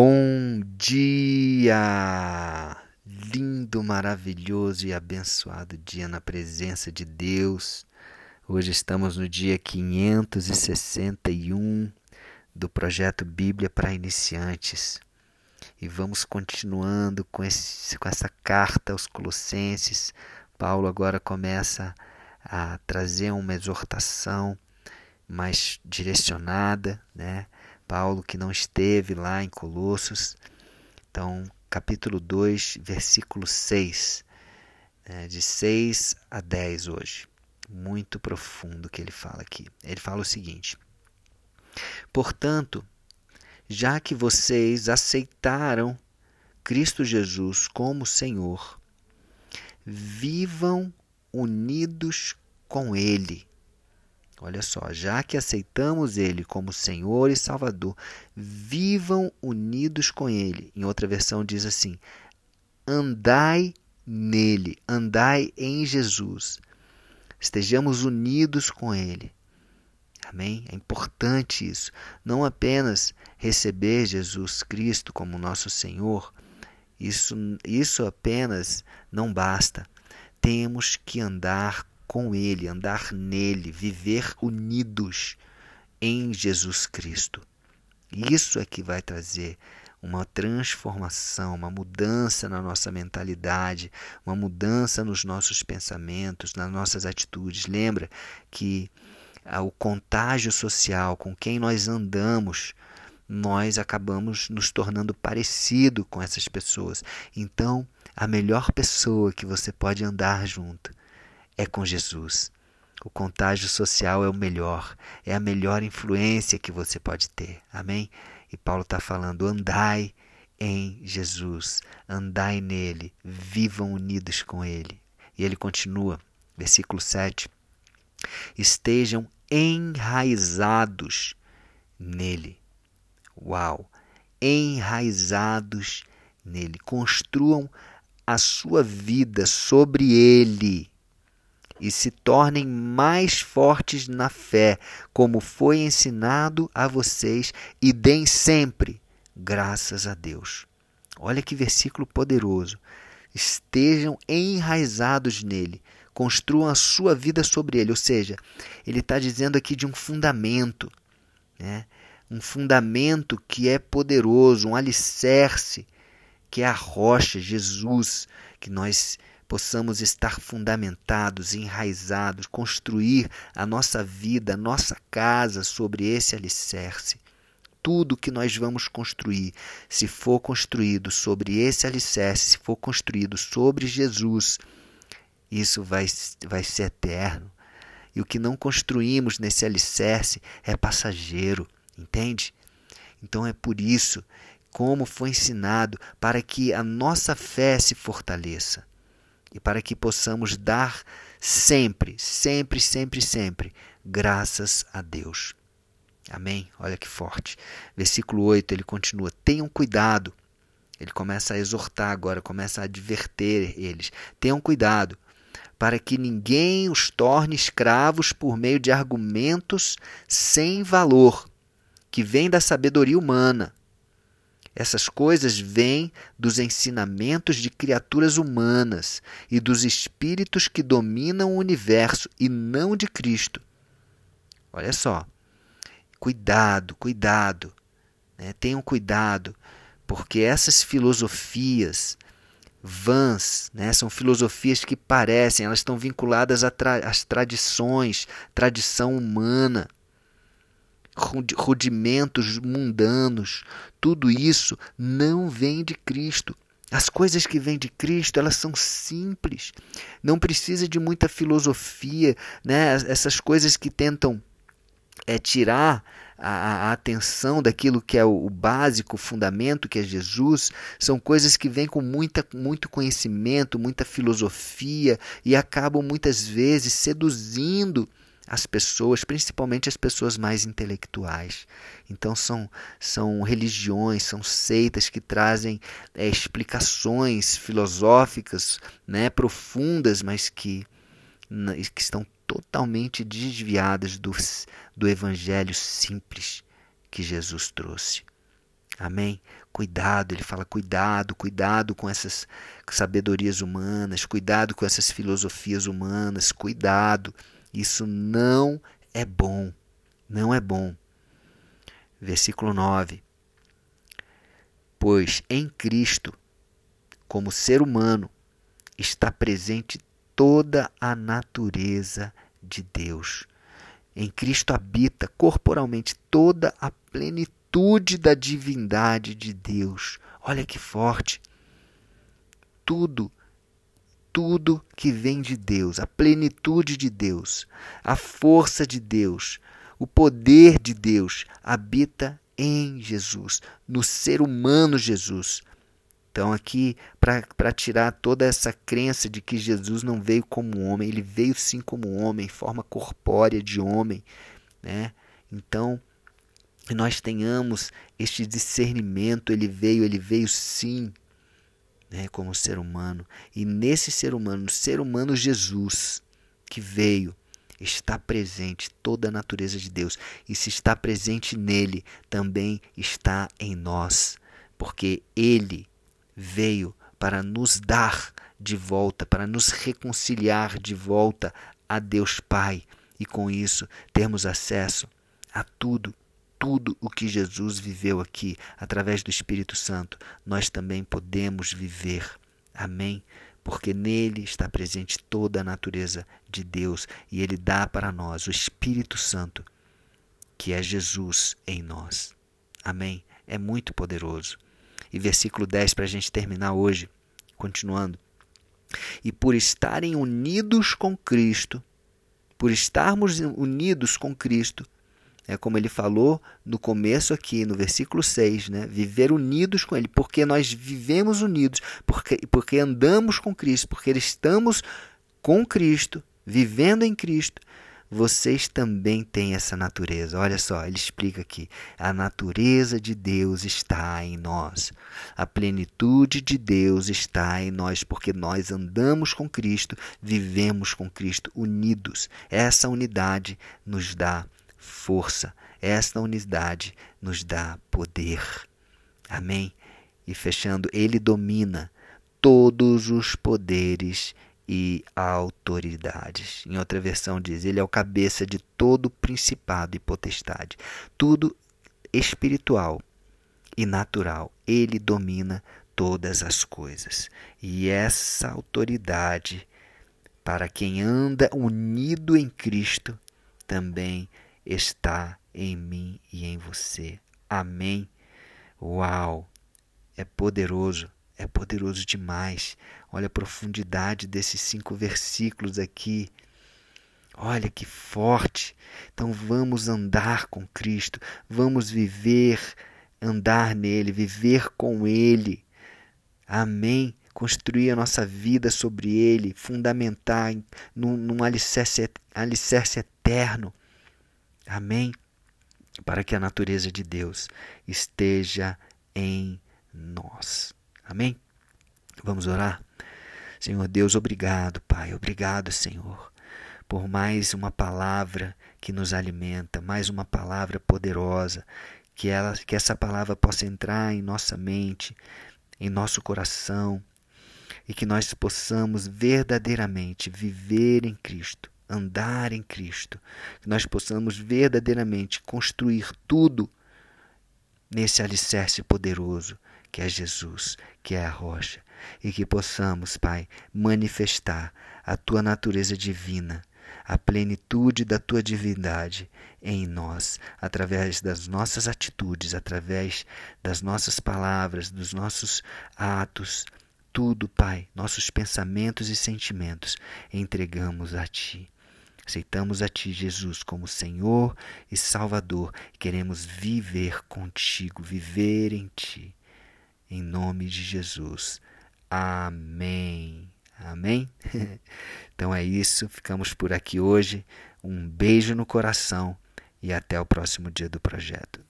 Bom dia! Lindo, maravilhoso e abençoado dia na presença de Deus. Hoje estamos no dia 561 do projeto Bíblia para Iniciantes. E vamos continuando com, esse, com essa carta aos Colossenses. Paulo agora começa a trazer uma exortação mais direcionada, né? Paulo que não esteve lá em Colossos. Então, capítulo 2, versículo 6, né, de 6 a 10 hoje. Muito profundo que ele fala aqui. Ele fala o seguinte: Portanto, já que vocês aceitaram Cristo Jesus como Senhor, vivam unidos com Ele Olha só, já que aceitamos Ele como Senhor e Salvador, vivam unidos com Ele. Em outra versão diz assim: andai nele, andai em Jesus. Estejamos unidos com Ele. Amém? É importante isso. Não apenas receber Jesus Cristo como nosso Senhor, isso, isso apenas não basta. Temos que andar com Ele, andar nele, viver unidos em Jesus Cristo. Isso é que vai trazer uma transformação, uma mudança na nossa mentalidade, uma mudança nos nossos pensamentos, nas nossas atitudes. Lembra que ah, o contágio social com quem nós andamos, nós acabamos nos tornando parecido com essas pessoas. Então, a melhor pessoa que você pode andar junto é com Jesus. O contágio social é o melhor, é a melhor influência que você pode ter. Amém? E Paulo está falando: andai em Jesus, andai nele, vivam unidos com ele. E ele continua, versículo 7. Estejam enraizados nele. Uau! Enraizados nele. Construam a sua vida sobre ele e se tornem mais fortes na fé, como foi ensinado a vocês, e deem sempre graças a Deus. Olha que versículo poderoso. Estejam enraizados nele, construam a sua vida sobre ele. Ou seja, ele está dizendo aqui de um fundamento, né? um fundamento que é poderoso, um alicerce, que é a rocha, Jesus, que nós possamos estar fundamentados, enraizados, construir a nossa vida, a nossa casa sobre esse alicerce. Tudo que nós vamos construir, se for construído sobre esse alicerce, se for construído sobre Jesus, isso vai, vai ser eterno. E o que não construímos nesse alicerce é passageiro, entende? Então é por isso, como foi ensinado, para que a nossa fé se fortaleça e para que possamos dar sempre, sempre, sempre, sempre graças a Deus. Amém? Olha que forte. Versículo 8, ele continua: Tenham cuidado. Ele começa a exortar agora, começa a adverter eles: Tenham cuidado, para que ninguém os torne escravos por meio de argumentos sem valor, que vêm da sabedoria humana essas coisas vêm dos ensinamentos de criaturas humanas e dos espíritos que dominam o universo e não de Cristo. Olha só. Cuidado, cuidado. Né? Tenham cuidado, porque essas filosofias vãs, né? são filosofias que parecem, elas estão vinculadas às tradições, tradição humana rudimentos mundanos, tudo isso não vem de Cristo. As coisas que vêm de Cristo, elas são simples. Não precisa de muita filosofia, né? Essas coisas que tentam é, tirar a, a, atenção daquilo que é o, o, básico, o fundamento que é Jesus, são coisas que vêm com muita, muito conhecimento, muita filosofia e acabam muitas vezes seduzindo as pessoas, principalmente as pessoas mais intelectuais. Então são, são religiões, são seitas que trazem é, explicações filosóficas né, profundas, mas que, que estão totalmente desviadas do, do evangelho simples que Jesus trouxe. Amém? Cuidado, ele fala cuidado, cuidado com essas sabedorias humanas, cuidado com essas filosofias humanas, cuidado. Isso não é bom, não é bom. Versículo 9. Pois em Cristo, como ser humano, está presente toda a natureza de Deus. Em Cristo habita corporalmente toda a plenitude da divindade de Deus. Olha que forte! Tudo, tudo que vem de Deus, a plenitude de Deus, a força de Deus, o poder de Deus habita em Jesus, no ser humano Jesus. Então, aqui, para tirar toda essa crença de que Jesus não veio como homem, ele veio sim como homem, em forma corpórea de homem. Né? Então, que nós tenhamos este discernimento, ele veio, ele veio sim, né, como ser humano. E nesse ser humano, no ser humano Jesus, que veio, está presente toda a natureza de Deus. E se está presente nele, também está em nós. Porque ele veio para nos dar de volta, para nos reconciliar de volta a Deus Pai e com isso termos acesso a tudo, tudo o que Jesus viveu aqui através do Espírito Santo, nós também podemos viver. Amém? Porque nele está presente toda a natureza de Deus e ele dá para nós o Espírito Santo, que é Jesus em nós. Amém? É muito poderoso. E versículo 10 para a gente terminar hoje, continuando. E por estarem unidos com Cristo, por estarmos unidos com Cristo, é como ele falou no começo aqui, no versículo 6, né? viver unidos com Ele, porque nós vivemos unidos, porque, porque andamos com Cristo, porque estamos com Cristo, vivendo em Cristo, vocês também têm essa natureza. Olha só, ele explica aqui: a natureza de Deus está em nós. A plenitude de Deus está em nós, porque nós andamos com Cristo, vivemos com Cristo unidos. Essa unidade nos dá força. Esta unidade nos dá poder. Amém? E fechando, ele domina todos os poderes e autoridades. Em outra versão diz: Ele é o cabeça de todo principado e potestade. Tudo espiritual e natural. Ele domina todas as coisas. E essa autoridade, para quem anda unido em Cristo, também está em mim e em você. Amém. Uau! É poderoso, é poderoso demais. Olha a profundidade desses cinco versículos aqui. Olha que forte. Então vamos andar com Cristo, vamos viver, andar nele, viver com ele. Amém. Construir a nossa vida sobre ele, fundamentar num, num alicerce, alicerce eterno. Amém. Para que a natureza de Deus esteja em nós. Amém. Vamos orar? Senhor Deus, obrigado, Pai, obrigado, Senhor, por mais uma palavra que nos alimenta, mais uma palavra poderosa, que ela que essa palavra possa entrar em nossa mente, em nosso coração, e que nós possamos verdadeiramente viver em Cristo, andar em Cristo, que nós possamos verdadeiramente construir tudo nesse alicerce poderoso que é Jesus, que é a rocha, e que possamos, Pai, manifestar a tua natureza divina, a plenitude da tua divindade em nós, através das nossas atitudes, através das nossas palavras, dos nossos atos, tudo, Pai, nossos pensamentos e sentimentos, entregamos a Ti. Aceitamos a Ti, Jesus, como Senhor e Salvador. Queremos viver contigo, viver em Ti. Em nome de Jesus. Amém. Amém? então é isso. Ficamos por aqui hoje. Um beijo no coração e até o próximo dia do projeto.